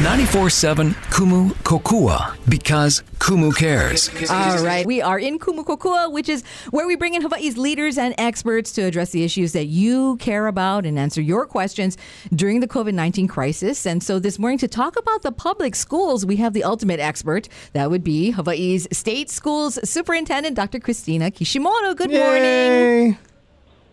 94.7 Kumu Kokua because Kumu cares. All right, we are in Kumukokua, which is where we bring in Hawaii's leaders and experts to address the issues that you care about and answer your questions during the COVID 19 crisis. And so this morning, to talk about the public schools, we have the ultimate expert. That would be Hawaii's State Schools Superintendent, Dr. Christina Kishimoto. Good morning.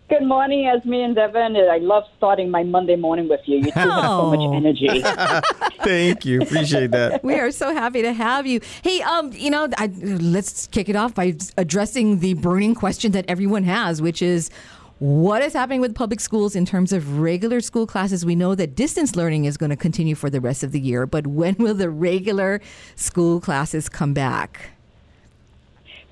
Yay. Good morning, Esme and Devin. I love starting my Monday morning with you. You two have so much Oh. energy. Thank you. Appreciate that. We are so happy to have you. Hey, um, you know, I, let's kick it off by addressing the burning question that everyone has, which is what is happening with public schools in terms of regular school classes? We know that distance learning is going to continue for the rest of the year, but when will the regular school classes come back?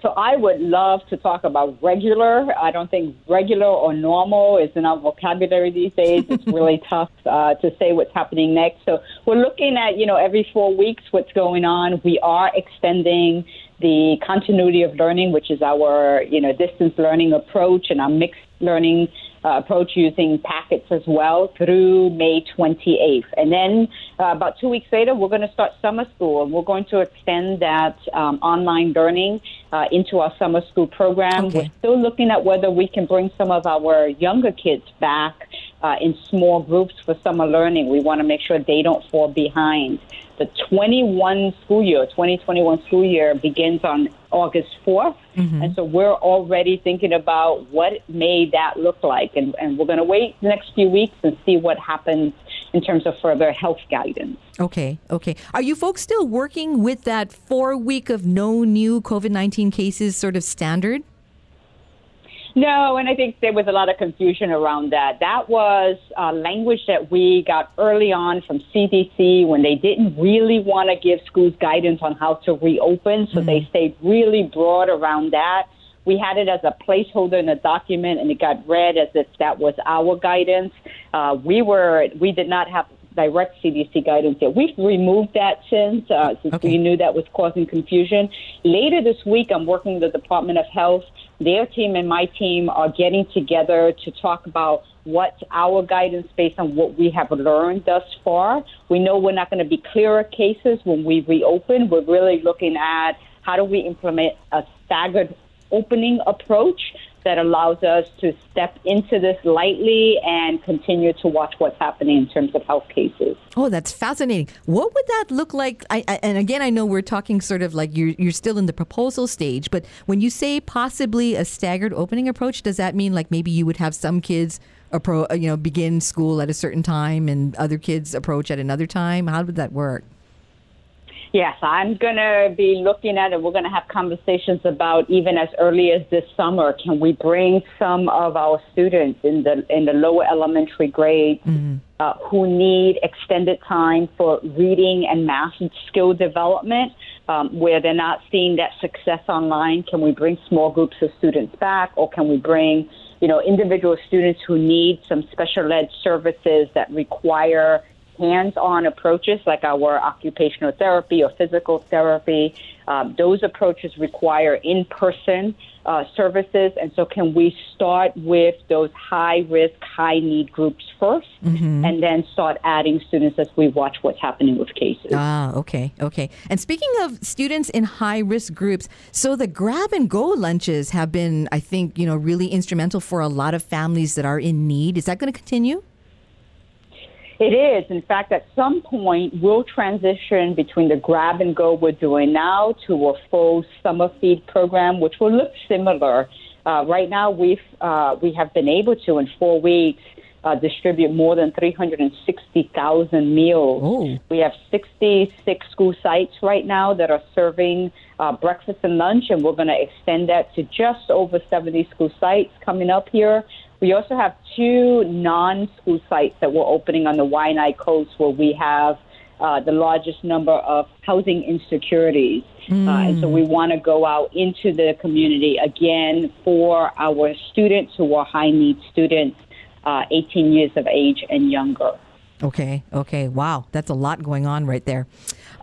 So I would love to talk about regular. I don't think regular or normal is in our vocabulary these days. It's really tough uh, to say what's happening next. So we're looking at, you know, every four weeks what's going on. We are extending the continuity of learning, which is our, you know, distance learning approach and our mixed learning uh, approach using packets as well through May 28th. And then uh, about two weeks later, we're going to start summer school and we're going to extend that um, online learning uh, into our summer school program. Okay. We're still looking at whether we can bring some of our younger kids back uh, in small groups for summer learning. We want to make sure they don't fall behind. The 21 school year, 2021 school year begins on August 4th. And so we're already thinking about what may that look like. And, and we're going to wait the next few weeks and see what happens in terms of further health guidance. Okay, okay. Are you folks still working with that four week of no new COVID 19 cases sort of standard? No, and I think there was a lot of confusion around that. That was uh, language that we got early on from CDC when they didn't really want to give schools guidance on how to reopen, so they stayed really broad around that. We had it as a placeholder in a document, and it got read as if that was our guidance. Uh, we were we did not have direct CDC guidance yet. We've removed that since uh, since Okay. we knew that was causing confusion. Later this week, I'm working with the Department of Health. Their team and my team are getting together to talk about what's our guidance based on what we have learned thus far. We know we're not going to be clearer cases when we reopen. We're really looking at how do we implement a staggered opening approach that allows us to step into this lightly and continue to watch what's happening in terms of health cases. Oh, that's fascinating. What would that look like? I, I, and again, I know we're talking sort of like you're you're still in the proposal stage, but when you say possibly a staggered opening approach, does that mean like maybe you would have some kids appro- you know begin school at a certain time and other kids approach at another time? How would that work? Yes, I'm going to be looking at it. We're going to have conversations about even as early as this summer. Can we bring some of our students in the in the lower elementary grades uh, who need extended time for reading and math and skill development, um, where they're not seeing that success online? Can we bring small groups of students back, or can we bring you know individual students who need some special ed services that require hands-on approaches like our occupational therapy or physical therapy. Um, those approaches require in-person uh, services, and so can we start with those high-risk, high-need groups 1st and then start adding students as we watch what's happening with cases. Ah, okay, okay. And speaking of students in high risk groups, so the grab and go lunches have been, I think, you know, really instrumental for a lot of families that are in need. Is that going to continue? It is. In fact, at some point, we'll transition between the grab and go we're doing now to a full summer feed program, which will look similar. Uh, right now, we've uh, we have been able to in four weeks uh, distribute more than 360,000 meals. Oh. We have 66 school sites right now that are serving uh, breakfast and lunch, and we're going to extend that to just over 70 school sites coming up here. We also have two non-school sites that we're opening on the Waianae Coast where we have uh, the largest number of housing insecurities. Uh, and so we want to go out into the community again for our students who are high need students, uh, 18 years of age and younger. Okay, okay. Wow, that's a lot going on right there.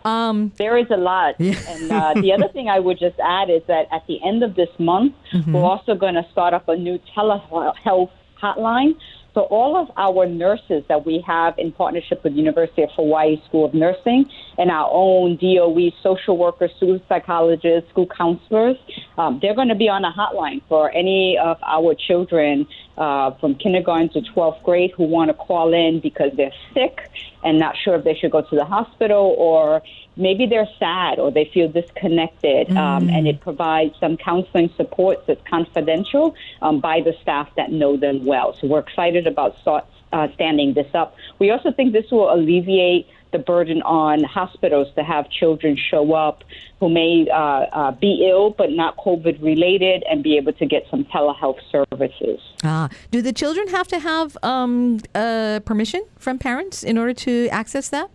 Um, There is a lot. And uh, the other thing I would just add is that at the end of this month, we're also going to start up a new telehealth hotline So all of our nurses that we have in partnership with University of Hawaii School of Nursing and our own DOE social workers, school psychologists, school counselors, um, they're going to be on a hotline for any of our children uh, from kindergarten to 12th grade who want to call in because they're sick and not sure if they should go to the hospital or maybe they're sad or they feel disconnected. Um, and it provides some counseling support that's confidential um, by the staff that know them well. So we're excited about start, uh, standing this up. We also think this will alleviate the burden on hospitals to have children show up who may uh, uh, be ill but not COVID related and be able to get some telehealth services. Ah, do the children have to have um, uh, permission from parents in order to access that?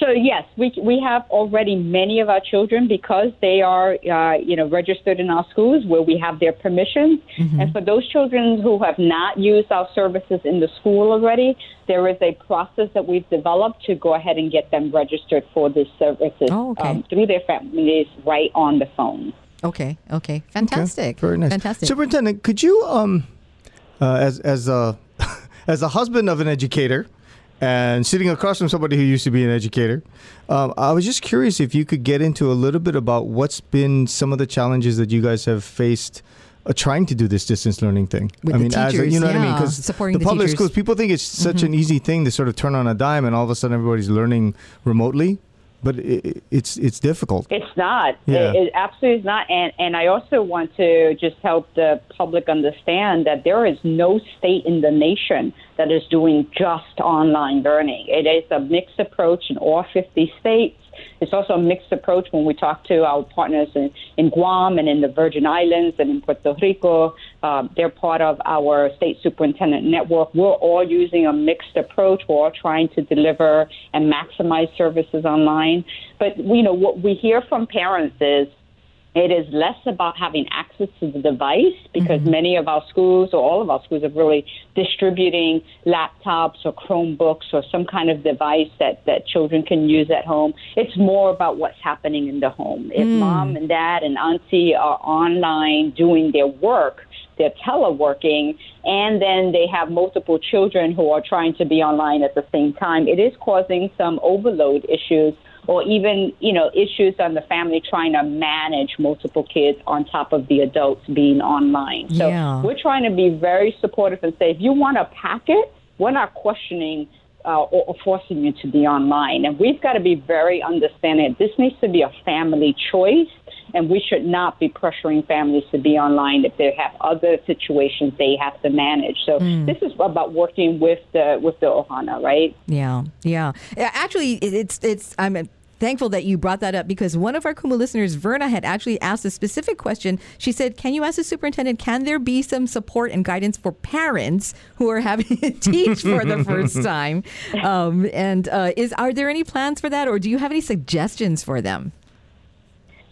So yes, we we have already many of our children because they are uh, you know registered in our schools where we have their permissions. And for those children who have not used our services in the school already, there is a process that we've developed to go ahead and get them registered for these services Oh, okay. um, through their families right on the phone. Okay, okay, fantastic. Very nice. Fantastic. Superintendent, could you, um, uh, as as a as a husband of an educator, and sitting across from somebody who used to be an educator, um, I was just curious if you could get into a little bit about what's been some of the challenges that you guys have faced. Uh, trying to do this distance learning thing. With I mean, as you know what I mean? Because supporting the public teachers. schools, people think it's such an easy thing to sort of turn on a dime, and all of a sudden everybody's learning remotely. But it, it's it's difficult. It's not. Yeah. It, it absolutely is not. And and I also want to just help the public understand that there is no state in the nation that is doing just online learning. It is a mixed approach in all 50 states. It's also a mixed approach when we talk to our partners in, in Guam and in the Virgin Islands and in Puerto Rico. Um, they're part of our state superintendent network. We're all using a mixed approach. We're all trying to deliver and maximize services online. But you know what we hear from parents is it is less about having access to the device because mm-hmm. many of our schools or all of our schools are really distributing laptops or Chromebooks or some kind of device that, that children can use at home. It's more about what's happening in the home. If mm. mom and dad and auntie are online doing their work, they're teleworking, and then they have multiple children who are trying to be online at the same time, it is causing some overload issues or even, you know, issues on the family trying to manage multiple kids on top of the adults being online. So Yeah. we're trying to be very supportive and say, if you want a packet, we're not questioning uh, or, or forcing you to be online. And we've got to be very understanding. This needs to be a family choice, and we should not be pressuring families to be online if they have other situations they have to manage. So this is about working with the with the Ohana, right? Yeah, yeah. Actually, it's it's. I'm thankful that you brought that up because one of our Kumu listeners, Verna, had actually asked a specific question. She said, "Can you ask the superintendent? Can there be some support and guidance for parents who are having to teach for the first time? Um, and uh, is are there any plans for that, or do you have any suggestions for them?"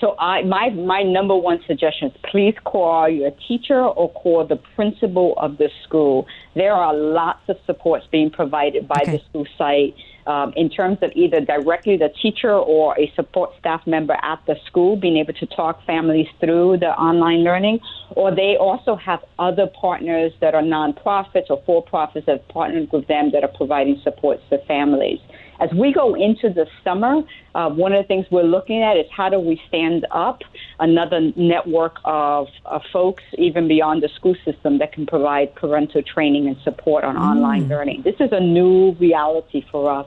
So I, my my number one suggestion is please call your teacher or call the principal of the school. There are lots of supports being provided by Okay. the school site um, in terms of either directly the teacher or a support staff member at the school being able to talk families through the online learning. Or they also have other partners that are nonprofits or for profits that have partnered with them that are providing supports to families. As we go into the summer, uh, one of the things we're looking at is how do we stand up another network of, of folks, even beyond the school system, that can provide parental training and support on online learning. This is a new reality for us.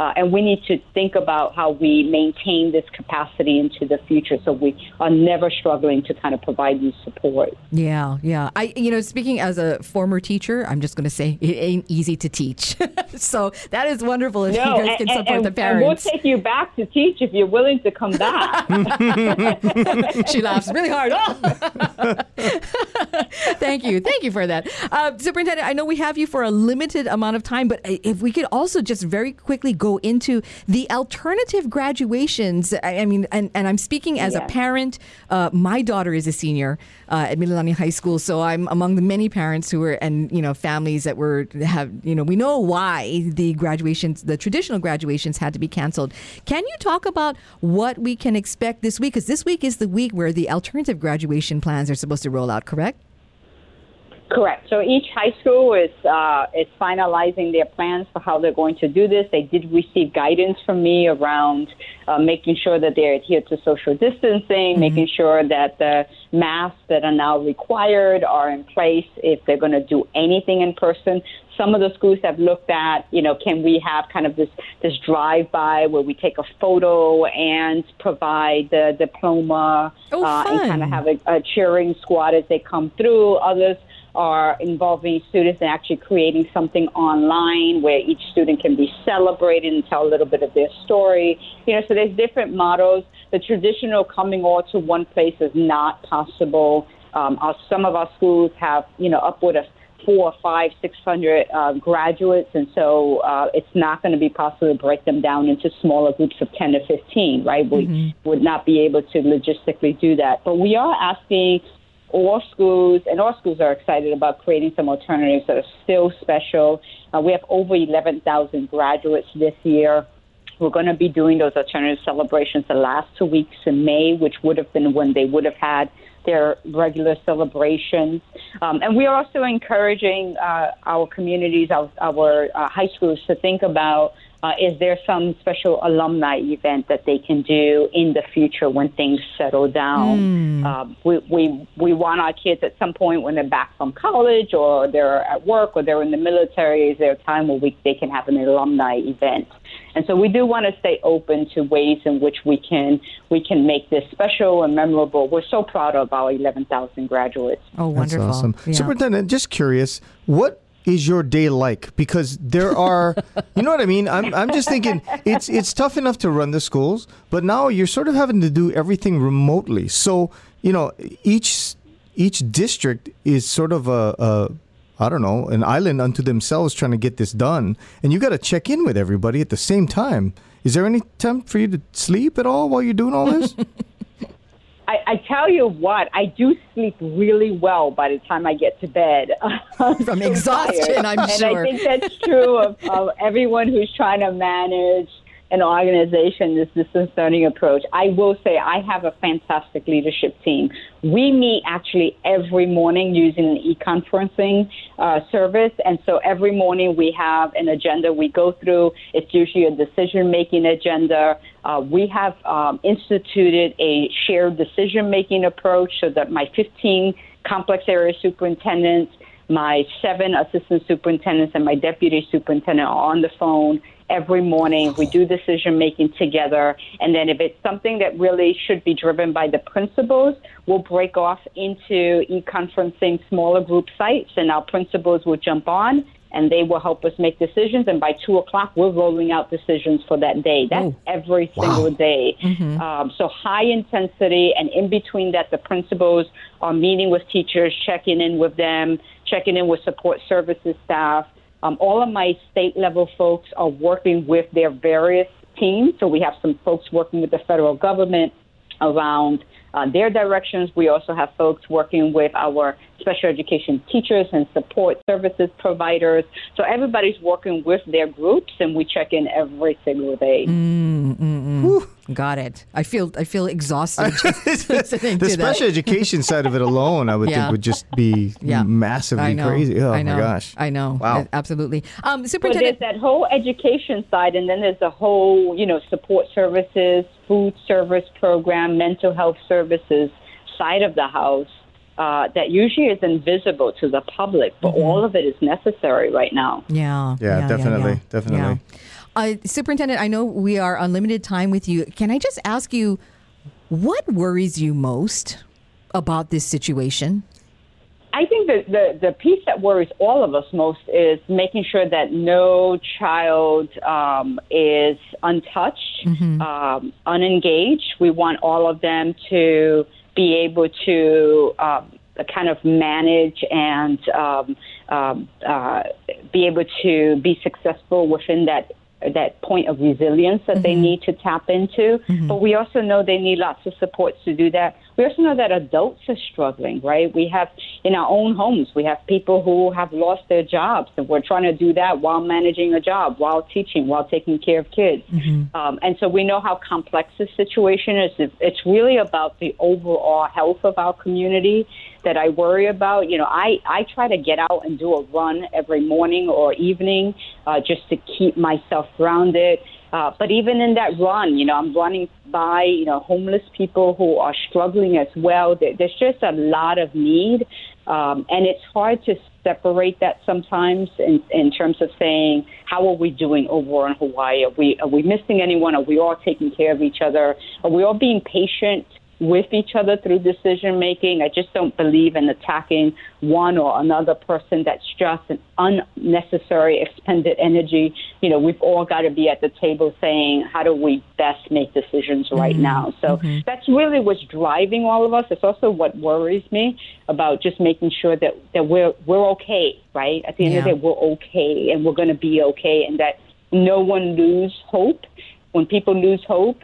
Uh, and we need to think about how we maintain this capacity into the future so we are never struggling to kind of provide you support. Yeah, yeah. I, you know, speaking as a former teacher, I'm just going to say it ain't easy to teach. so that is wonderful if you guys can support the and we'll take you back to teach if you're willing to come back. she laughs really hard. Thank you. Thank you for that. Uh, Superintendent, I know we have you for a limited amount of time, but if we could also just very quickly go into the alternative graduations. I, I mean, and, and I'm speaking as a parent. Uh, my daughter is a senior uh, at Mililani High School, so I'm among the many parents who are, and, you know, families that were, have, you know, we know why the graduations, the traditional graduations had to be canceled. Can you talk about what we can expect this week? Because this week is the week where the alternative graduation plans are supposed to roll out, correct? Correct. So each high school is uh, is finalizing their plans for how they're going to do this. They did receive guidance from me around uh, making sure that they adhere to social distancing, mm-hmm. making sure that the masks that are now required are in place if they're going to do anything in person. Some of the schools have looked at, you know, can we have kind of this this drive by where we take a photo and provide the diploma oh, uh, and kind of have a, a cheering squad as they come through. Others are involving students in actually creating something online where each student can be celebrated and tell a little bit of their story. You know, so there's different models. The traditional coming all to one place is not possible. Um, our, some of our schools have, you know, upward of four, five, six hundred uh, graduates, and so uh, it's not going to be possible to break them down into smaller groups of ten to fifteen. Right? We mm-hmm. would not be able to logistically do that. But we are asking all schools, and all schools are excited about creating some alternatives that are still special. Uh, we have over 11,000 graduates this year. We're going to be doing those alternative celebrations the last two weeks in May, which would have been when they would have had their regular celebrations. Um, and we are also encouraging uh, our communities, our, our uh, high schools to think about uh, is there some special alumni event that they can do in the future when things settle down? Mm. Uh, we, we, we want our kids at some point when they're back from college or they're at work or they're in the military, is there a time where we, they can have an alumni event? And so we do want to stay open to ways in which we can we can make this special and memorable. We're so proud of our 11,000 graduates. Oh, wonderful! That's awesome, yeah. Superintendent. Just curious, what is your day like? Because there are, you know what I mean. I'm, I'm just thinking it's it's tough enough to run the schools, but now you're sort of having to do everything remotely. So you know each each district is sort of a, a I don't know an island unto themselves trying to get this done, and you got to check in with everybody at the same time. Is there any time for you to sleep at all while you're doing all this? I, I tell you what, I do sleep really well by the time I get to bed. From exhaustion, I'm and sure. And I think that's true of, of everyone who's trying to manage an organization this distance learning approach. I will say I have a fantastic leadership team. We meet actually every morning using an e-conferencing uh, service, and so every morning we have an agenda we go through. It's usually a decision-making agenda. Uh, we have um, instituted a shared decision-making approach so that my 15 complex area superintendents my seven assistant superintendents and my deputy superintendent are on the phone every morning. We do decision making together. And then if it's something that really should be driven by the principals, we'll break off into e conferencing smaller group sites, and our principals will jump on and they will help us make decisions. And by two o'clock, we're rolling out decisions for that day. That's oh, every single wow. day. Mm-hmm. Um, so high intensity, and in between that, the principals are meeting with teachers, checking in with them, checking in with support services staff. Um, all of my state level folks are working with their various teams. So we have some folks working with the federal government around uh, their directions. We also have folks working with our special education teachers and support services providers. So everybody's working with their groups, and we check in every single day. Mm, mm, mm. Got it. I feel I feel exhausted. the special education side of it alone, I would yeah. think, would just be yeah. massively crazy. Oh I know. my gosh! I know. Wow. Absolutely. Um, Superintendent, well, there's that whole education side, and then there's the whole, you know, support services, food service program, mental health services side of the house uh, that usually is invisible to the public, but mm-hmm. all of it is necessary right now. Yeah. Yeah, yeah definitely. Yeah, definitely. Uh, Superintendent, I know we are on limited time with you. Can I just ask you, what worries you most about this situation? I think that the, the piece that worries all of us most is making sure that no child um, is untouched, mm-hmm. um, unengaged. We want all of them to be able to um, kind of manage and um, um, uh, be able to be successful within that that point of resilience that mm-hmm. they need to tap into. Mm-hmm. But we also know they need lots of supports to do that. We also know that adults are struggling, right? We have in our own homes, we have people who have lost their jobs, and we're trying to do that while managing a job, while teaching, while taking care of kids. Mm-hmm. Um, and so we know how complex the situation is. It's really about the overall health of our community that I worry about. You know, I, I try to get out and do a run every morning or evening uh, just to keep myself grounded. Uh, but even in that run, you know, I'm running by, you know, homeless people who are struggling as well. There's just a lot of need. Um, and it's hard to separate that sometimes in, in terms of saying, how are we doing over in Hawaii? Are we, are we missing anyone? Are we all taking care of each other? Are we all being patient with each other through decision making. I just don't believe in attacking one or another person. That's just an unnecessary expended energy. You know, we've all got to be at the table saying, how do we best make decisions right mm-hmm. now? So mm-hmm. that's really what's driving all of us. It's also what worries me about just making sure that, that we're, we're okay, right? At the end yeah. of the day, we're okay and we're going to be okay and that no one lose hope. When people lose hope,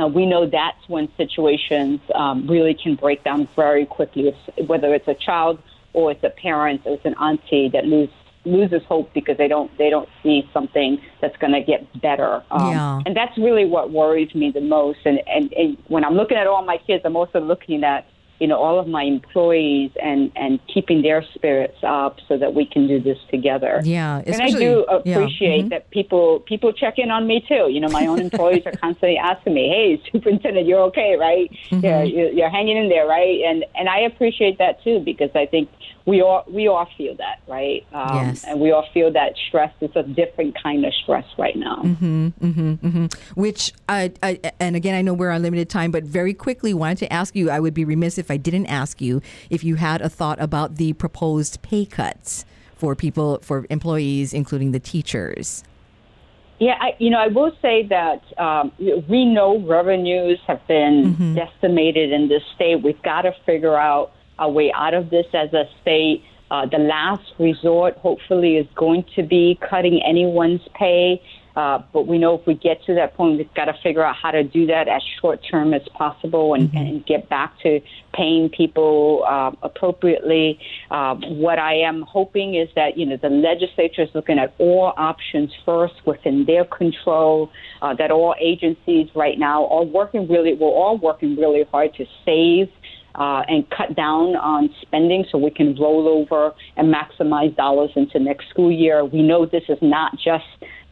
uh, we know that's when situations um, really can break down very quickly, if, whether it's a child or it's a parent or it's an auntie that lose, loses hope because they don't they don't see something that's going to get better. Um, yeah. And that's really what worries me the most. And, and and when I'm looking at all my kids, I'm also looking at you know, all of my employees and, and keeping their spirits up so that we can do this together. Yeah. And I do appreciate yeah. mm-hmm. that people, people check in on me too. You know, my own employees are constantly asking me, Hey, superintendent, you're okay, right? Mm-hmm. Yeah, you're, you're hanging in there, right? And, and I appreciate that too, because I think we all we all feel that, right? Um, yes. And we all feel that stress is a different kind of stress right now. Mm-hmm, mm-hmm, mm-hmm. Which, I, I, and again, I know we're on limited time, but very quickly wanted to ask you. I would be remiss if I didn't ask you if you had a thought about the proposed pay cuts for people, for employees, including the teachers. Yeah, I, you know, I will say that um, we know revenues have been mm-hmm. decimated in this state. We've got to figure out a way out of this as a state. Uh, the last resort, hopefully, is going to be cutting anyone's pay. Uh, but we know if we get to that point, we've got to figure out how to do that as short term as possible and, mm-hmm. and get back to paying people uh, appropriately. Uh, what I am hoping is that you know the legislature is looking at all options first within their control. Uh, that all agencies right now are working really, we're all working really hard to save uh, and cut down on spending so we can roll over and maximize dollars into next school year. We know this is not just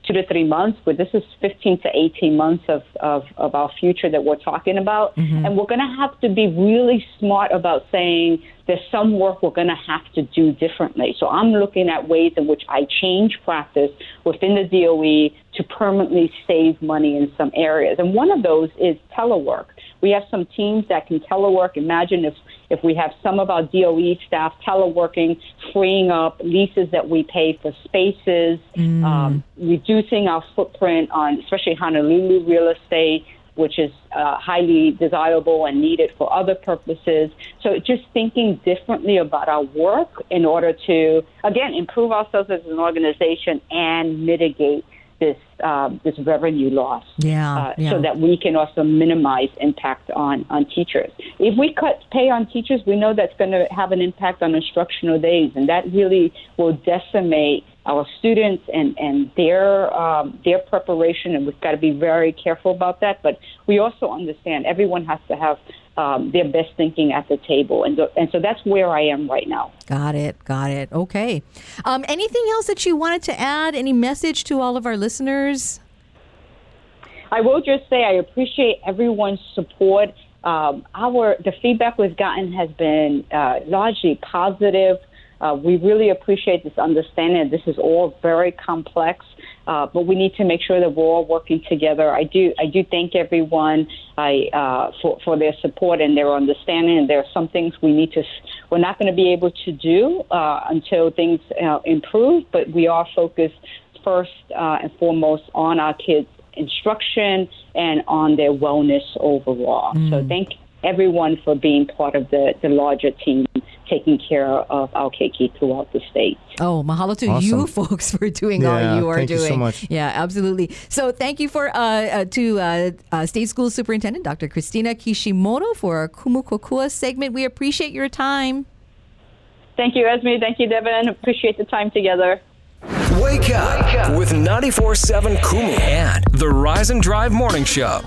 two to three months, but this is 15 to 18 months of, of, of our future that we're talking about. Mm-hmm. And we're going to have to be really smart about saying there's some work we're going to have to do differently. So I'm looking at ways in which I change practice within the DOE to permanently save money in some areas. And one of those is telework. We have some teams that can telework. Imagine if, if we have some of our DOE staff teleworking, freeing up leases that we pay for spaces, mm. um, reducing our footprint on especially Honolulu real estate, which is uh, highly desirable and needed for other purposes. So just thinking differently about our work in order to, again, improve ourselves as an organization and mitigate this um, this revenue loss, yeah, uh, yeah, so that we can also minimize impact on on teachers. If we cut pay on teachers, we know that's going to have an impact on instructional days, and that really will decimate our students and and their um, their preparation, and we've got to be very careful about that. But we also understand everyone has to have um, their best thinking at the table. And, and so that's where I am right now. Got it. Got it. Okay. Um, anything else that you wanted to add? Any message to all of our listeners? I will just say I appreciate everyone's support. Um, our the feedback we've gotten has been uh, largely positive. Uh, we really appreciate this understanding. This is all very complex, uh, but we need to make sure that we're all working together. I do, I do thank everyone I, uh, for for their support and their understanding. And there are some things we need to, we're not going to be able to do uh, until things uh, improve. But we are focused first uh, and foremost on our kids' instruction and on their wellness overall. Mm. So thank everyone for being part of the, the larger team taking care of our keiki throughout the state. Oh, mahalo to Awesome. you folks for doing Yeah, all you are thank you doing. so much. Yeah, absolutely. So thank you for uh, uh, to uh, uh, State School Superintendent Dr. Christina Kishimoto for our Kumu Kokua segment. We appreciate your time. Thank you, Esme. Thank you, Devin. Appreciate the time together. Wake up with 94.7 Kumu and the Rise and Drive Morning Show.